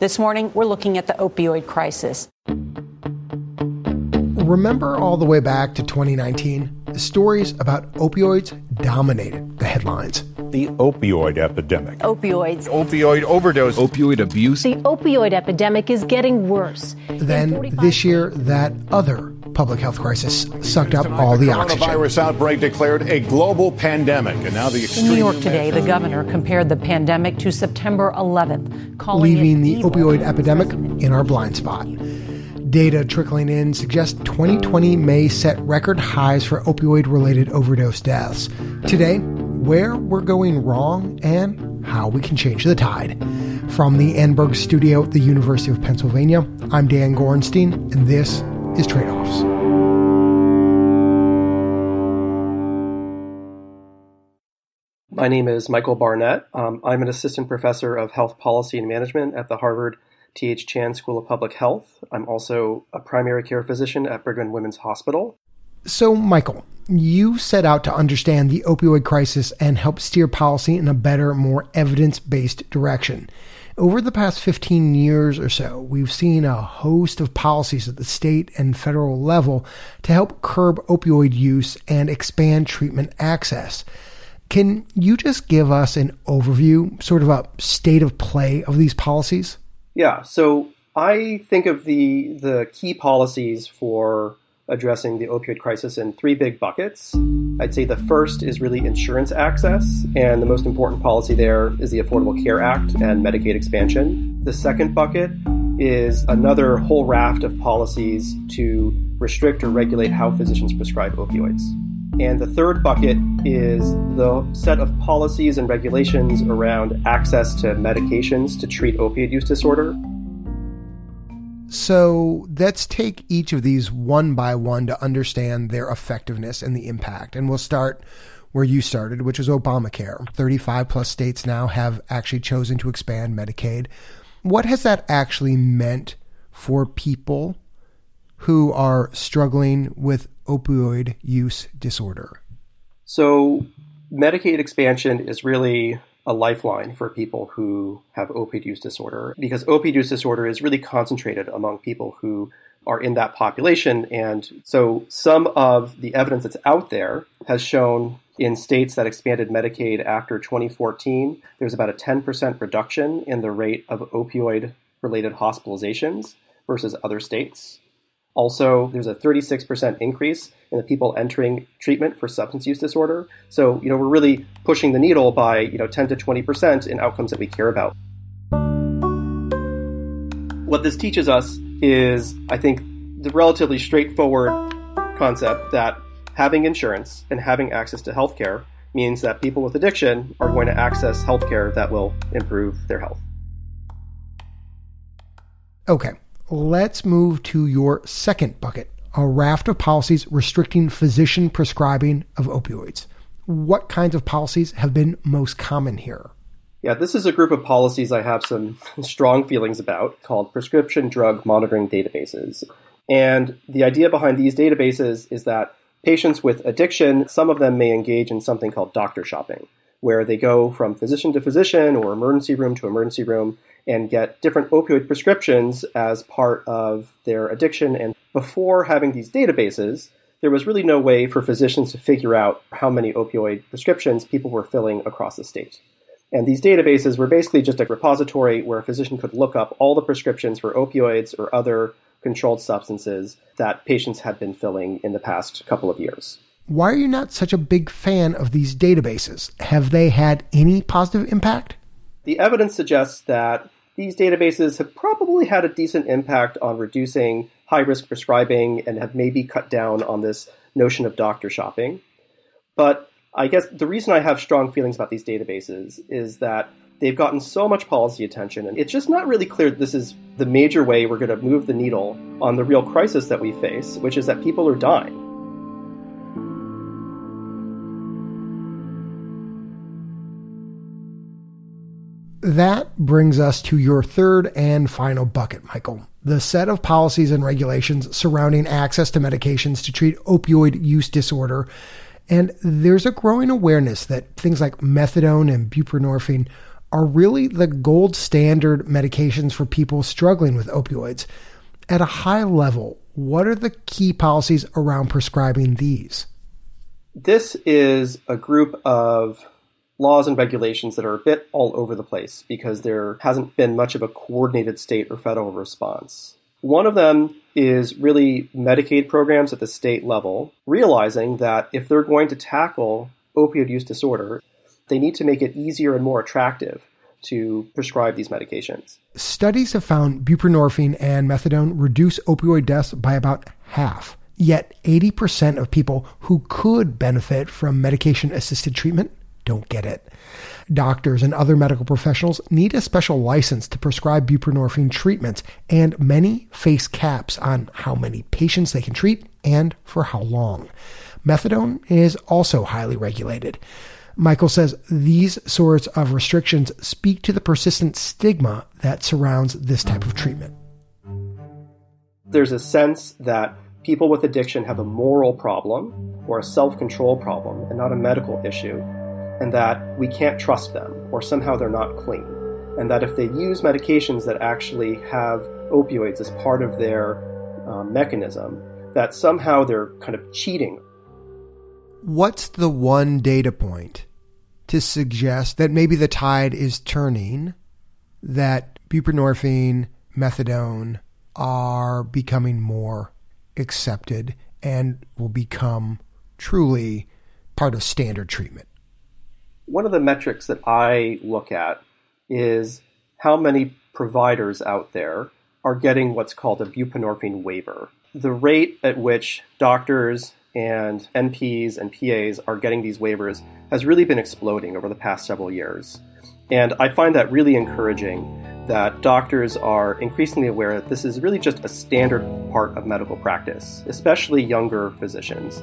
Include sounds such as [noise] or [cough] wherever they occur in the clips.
This morning, we're looking at the opioid crisis. Remember all the way back to 2019? The stories about opioids dominated the headlines. The opioid epidemic. Opioids. Opioid overdose. Opioid abuse. The opioid epidemic is getting worse. Then this year, that other public health crisis sucked up all the oxygen. The coronavirus outbreak declared a global pandemic, and now the extreme- In New York today, the governor compared the pandemic to September 11th, calling leaving the evil. opioid epidemic in our blind spot. Data trickling in suggests 2020 may set record highs for opioid related overdose deaths. Today, where we're going wrong and how we can change the tide. From the Annenberg studio at the University of Pennsylvania, I'm Dan Gorenstein, and this is Trade Offs. My name is Michael Barnett. Um, I'm an assistant professor of health policy and management at the Harvard T.H. Chan School of Public Health. I'm also a primary care physician at Brigham and Women's Hospital. So, Michael, you set out to understand the opioid crisis and help steer policy in a better, more evidence based direction. Over the past 15 years or so, we've seen a host of policies at the state and federal level to help curb opioid use and expand treatment access. Can you just give us an overview, sort of a state of play of these policies? Yeah, so I think of the the key policies for addressing the opioid crisis in three big buckets. I'd say the first is really insurance access, and the most important policy there is the Affordable Care Act and Medicaid expansion. The second bucket is another whole raft of policies to restrict or regulate how physicians prescribe opioids. And the third bucket is the set of policies and regulations around access to medications to treat opioid use disorder. So let's take each of these one by one to understand their effectiveness and the impact. And we'll start where you started, which is Obamacare. 35 plus states now have actually chosen to expand Medicaid. What has that actually meant for people who are struggling with opioid use disorder? So, Medicaid expansion is really a lifeline for people who have opioid use disorder because opioid use disorder is really concentrated among people who are in that population. And so, some of the evidence that's out there has shown in states that expanded Medicaid after 2014, there's about a 10% reduction in the rate of opioid related hospitalizations versus other states. Also, there's a 36% increase in the people entering treatment for substance use disorder. So, you know, we're really pushing the needle by, you know, 10 to 20% in outcomes that we care about. What this teaches us is, I think, the relatively straightforward concept that having insurance and having access to healthcare means that people with addiction are going to access healthcare that will improve their health. Okay, let's move to your second bucket a raft of policies restricting physician prescribing of opioids. What kinds of policies have been most common here? Yeah, this is a group of policies I have some strong feelings about called prescription drug monitoring databases. And the idea behind these databases is that patients with addiction, some of them may engage in something called doctor shopping, where they go from physician to physician or emergency room to emergency room and get different opioid prescriptions as part of their addiction. And before having these databases, there was really no way for physicians to figure out how many opioid prescriptions people were filling across the state. And these databases were basically just a repository where a physician could look up all the prescriptions for opioids or other controlled substances that patients had been filling in the past couple of years. Why are you not such a big fan of these databases? Have they had any positive impact? The evidence suggests that these databases have probably had a decent impact on reducing high risk prescribing and have maybe cut down on this notion of doctor shopping. But I guess the reason I have strong feelings about these databases is that they've gotten so much policy attention, and it's just not really clear that this is the major way we're going to move the needle on the real crisis that we face, which is that people are dying. That brings us to your third and final bucket, Michael. The set of policies and regulations surrounding access to medications to treat opioid use disorder. And there's a growing awareness that things like methadone and buprenorphine are really the gold standard medications for people struggling with opioids. At a high level, what are the key policies around prescribing these? This is a group of laws and regulations that are a bit all over the place because there hasn't been much of a coordinated state or federal response. One of them is really Medicaid programs at the state level, realizing that if they're going to tackle opioid use disorder, they need to make it easier and more attractive to prescribe these medications. Studies have found buprenorphine and methadone reduce opioid deaths by about half. Yet 80% of people who could benefit from medication assisted treatment don't get it. Doctors and other medical professionals need a special license to prescribe buprenorphine treatments, and many face caps on how many patients they can treat and for how long. Methadone is also highly regulated. Michael says these sorts of restrictions speak to the persistent stigma that surrounds this type of treatment. There's a sense that people with addiction have a moral problem or a self control problem and not a medical issue, and that we can't trust them or somehow they're not clean. And that if they use medications that actually have opioids as part of their uh, mechanism, that somehow they're kind of cheating what's the one data point to suggest that maybe the tide is turning, that buprenorphine, methadone are becoming more accepted and will become truly part of standard treatment? One of the metrics that I look at is how many providers out there are getting what's called a buprenorphine waiver. The rate at which doctors and NPs and PAs are getting these waivers has really been exploding over the past several years. And I find that really encouraging that doctors are increasingly aware that this is really just a standard part of medical practice, especially younger physicians.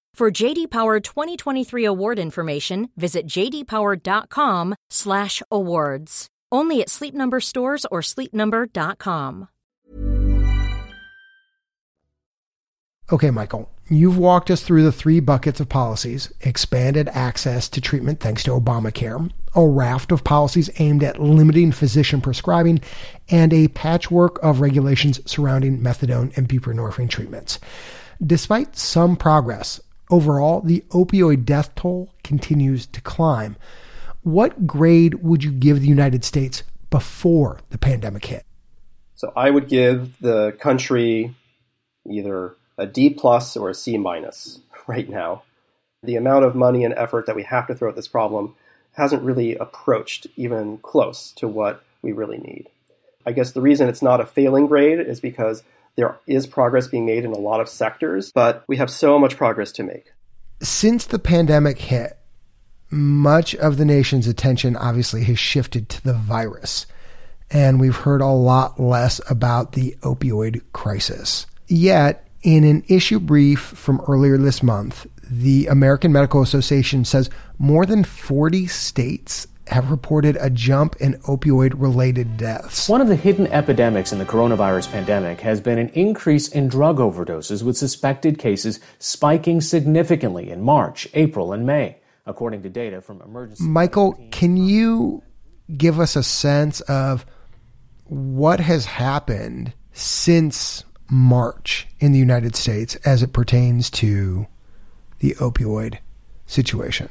For JD Power 2023 award information, visit jdpower.com/awards. Only at Sleep Number stores or sleepnumber.com. Okay, Michael, you've walked us through the three buckets of policies: expanded access to treatment thanks to Obamacare, a raft of policies aimed at limiting physician prescribing, and a patchwork of regulations surrounding methadone and buprenorphine treatments. Despite some progress, Overall, the opioid death toll continues to climb. What grade would you give the United States before the pandemic hit? So I would give the country either a D plus or a C minus [laughs] right now. The amount of money and effort that we have to throw at this problem hasn't really approached even close to what we really need. I guess the reason it's not a failing grade is because there is progress being made in a lot of sectors, but we have so much progress to make. Since the pandemic hit, much of the nation's attention obviously has shifted to the virus, and we've heard a lot less about the opioid crisis. Yet, in an issue brief from earlier this month, the American Medical Association says more than 40 states have reported a jump in opioid related deaths. One of the hidden epidemics in the coronavirus pandemic has been an increase in drug overdoses, with suspected cases spiking significantly in March, April, and May, according to data from emergency. Michael, can you give us a sense of what has happened since March in the United States as it pertains to the opioid situation?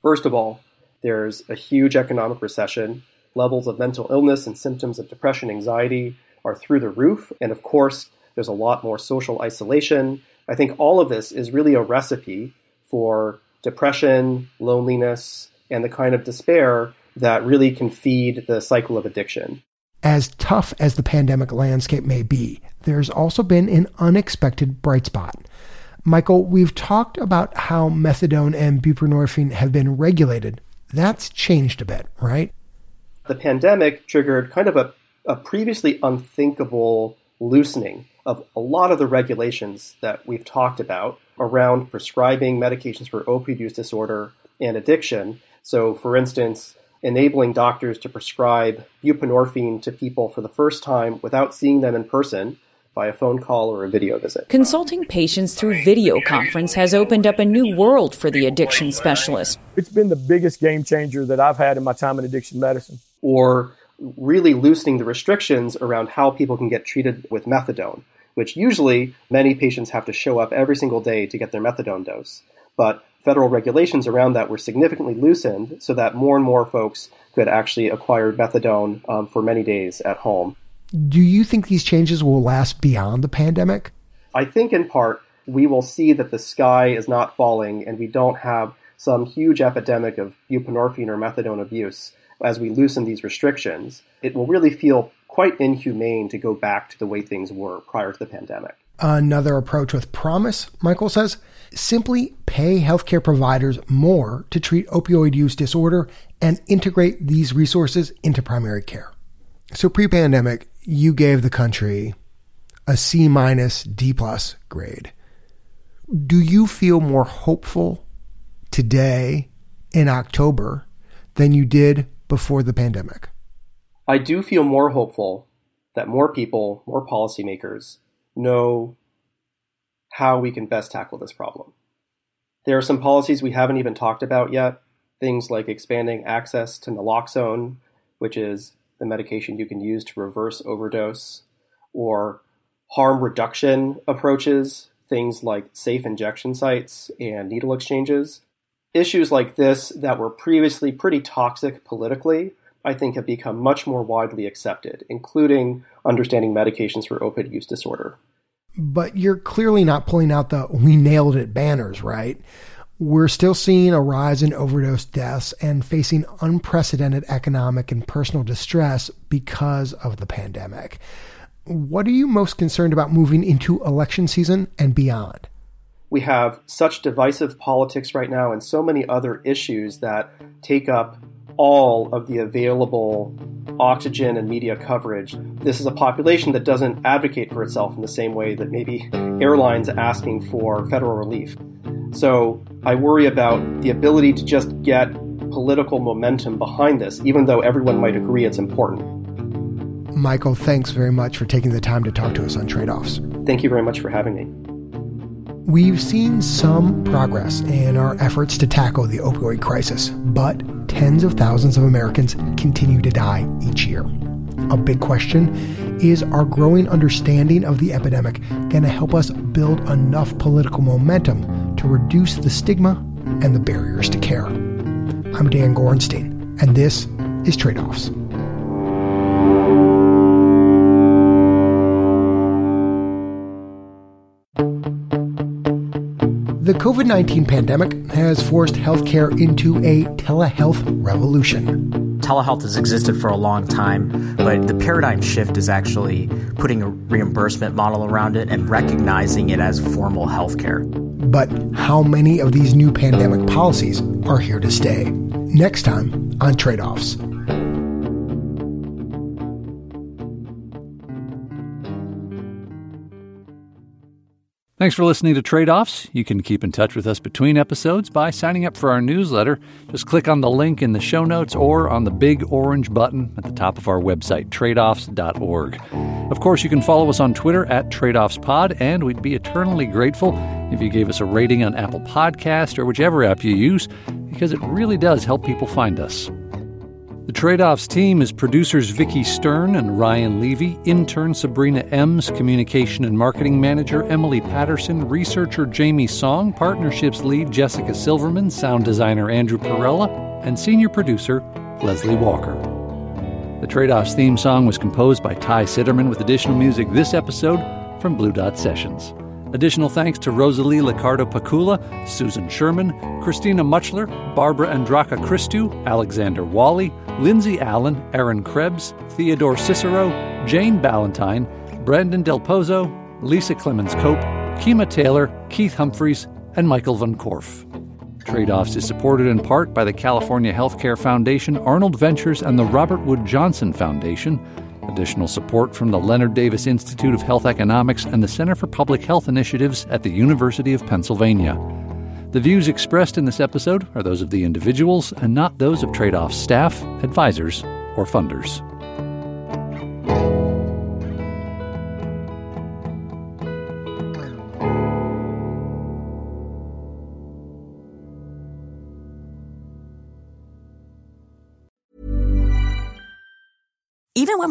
First of all, there's a huge economic recession. Levels of mental illness and symptoms of depression, anxiety are through the roof. And of course, there's a lot more social isolation. I think all of this is really a recipe for depression, loneliness, and the kind of despair that really can feed the cycle of addiction. As tough as the pandemic landscape may be, there's also been an unexpected bright spot. Michael, we've talked about how methadone and buprenorphine have been regulated. That's changed a bit, right? The pandemic triggered kind of a, a previously unthinkable loosening of a lot of the regulations that we've talked about around prescribing medications for opioid use disorder and addiction. So, for instance, enabling doctors to prescribe buprenorphine to people for the first time without seeing them in person by a phone call or a video visit. Consulting patients through video conference has opened up a new world for the addiction specialist. It's been the biggest game changer that I've had in my time in addiction medicine. Or really loosening the restrictions around how people can get treated with methadone, which usually many patients have to show up every single day to get their methadone dose. But federal regulations around that were significantly loosened so that more and more folks could actually acquire methadone um, for many days at home. Do you think these changes will last beyond the pandemic? I think in part we will see that the sky is not falling and we don't have some huge epidemic of buprenorphine or methadone abuse as we loosen these restrictions. It will really feel quite inhumane to go back to the way things were prior to the pandemic. Another approach with promise, Michael says, simply pay healthcare providers more to treat opioid use disorder and integrate these resources into primary care. So pre pandemic, you gave the country a C minus D plus grade. Do you feel more hopeful today in October than you did before the pandemic? I do feel more hopeful that more people, more policymakers know how we can best tackle this problem. There are some policies we haven't even talked about yet, things like expanding access to naloxone, which is medication you can use to reverse overdose, or harm reduction approaches, things like safe injection sites and needle exchanges. Issues like this that were previously pretty toxic politically, I think have become much more widely accepted, including understanding medications for opioid use disorder. But you're clearly not pulling out the we nailed it banners, right? We're still seeing a rise in overdose deaths and facing unprecedented economic and personal distress because of the pandemic. What are you most concerned about moving into election season and beyond? We have such divisive politics right now and so many other issues that take up all of the available oxygen and media coverage. This is a population that doesn't advocate for itself in the same way that maybe airlines asking for federal relief. So I worry about the ability to just get political momentum behind this, even though everyone might agree it's important. Michael, thanks very much for taking the time to talk to us on trade offs. Thank you very much for having me. We've seen some progress in our efforts to tackle the opioid crisis, but tens of thousands of Americans continue to die each year. A big question is our growing understanding of the epidemic going to help us build enough political momentum to reduce the stigma and the barriers to care? I'm Dan Gorenstein, and this is Trade Offs. The COVID 19 pandemic has forced healthcare into a telehealth revolution. Telehealth has existed for a long time, but the paradigm shift is actually putting a reimbursement model around it and recognizing it as formal healthcare. But how many of these new pandemic policies are here to stay? Next time on Trade Offs. Thanks for listening to Trade Offs. You can keep in touch with us between episodes by signing up for our newsletter. Just click on the link in the show notes or on the big orange button at the top of our website, tradeoffs.org. Of course, you can follow us on Twitter at TradeOffsPod, and we'd be eternally grateful if you gave us a rating on Apple Podcast or whichever app you use, because it really does help people find us. The Trade Offs team is producers Vicki Stern and Ryan Levy, intern Sabrina Ems, communication and marketing manager Emily Patterson, researcher Jamie Song, partnerships lead Jessica Silverman, sound designer Andrew Perella, and senior producer Leslie Walker. The Trade Offs theme song was composed by Ty Citerman with additional music this episode from Blue Dot Sessions. Additional thanks to Rosalie Liccardo Pacula, Susan Sherman, Christina Muchler, Barbara Andraka Christou, Alexander Walley, Lindsay Allen, Erin Krebs, Theodore Cicero, Jane Ballantyne, Brandon Del Pozo, Lisa Clemans Cope, Kima Taylor, Keith Humphreys, and Michael Von Korff. Trade Offs is supported in part by the California Healthcare Foundation, Arnold Ventures, and the Robert Wood Johnson Foundation. Additional support from the Leonard Davis Institute of Health Economics and the Center for Public Health Initiatives at the University of Pennsylvania. The views expressed in this episode are those of the individuals and not those of Trade Off's staff, advisors, or funders.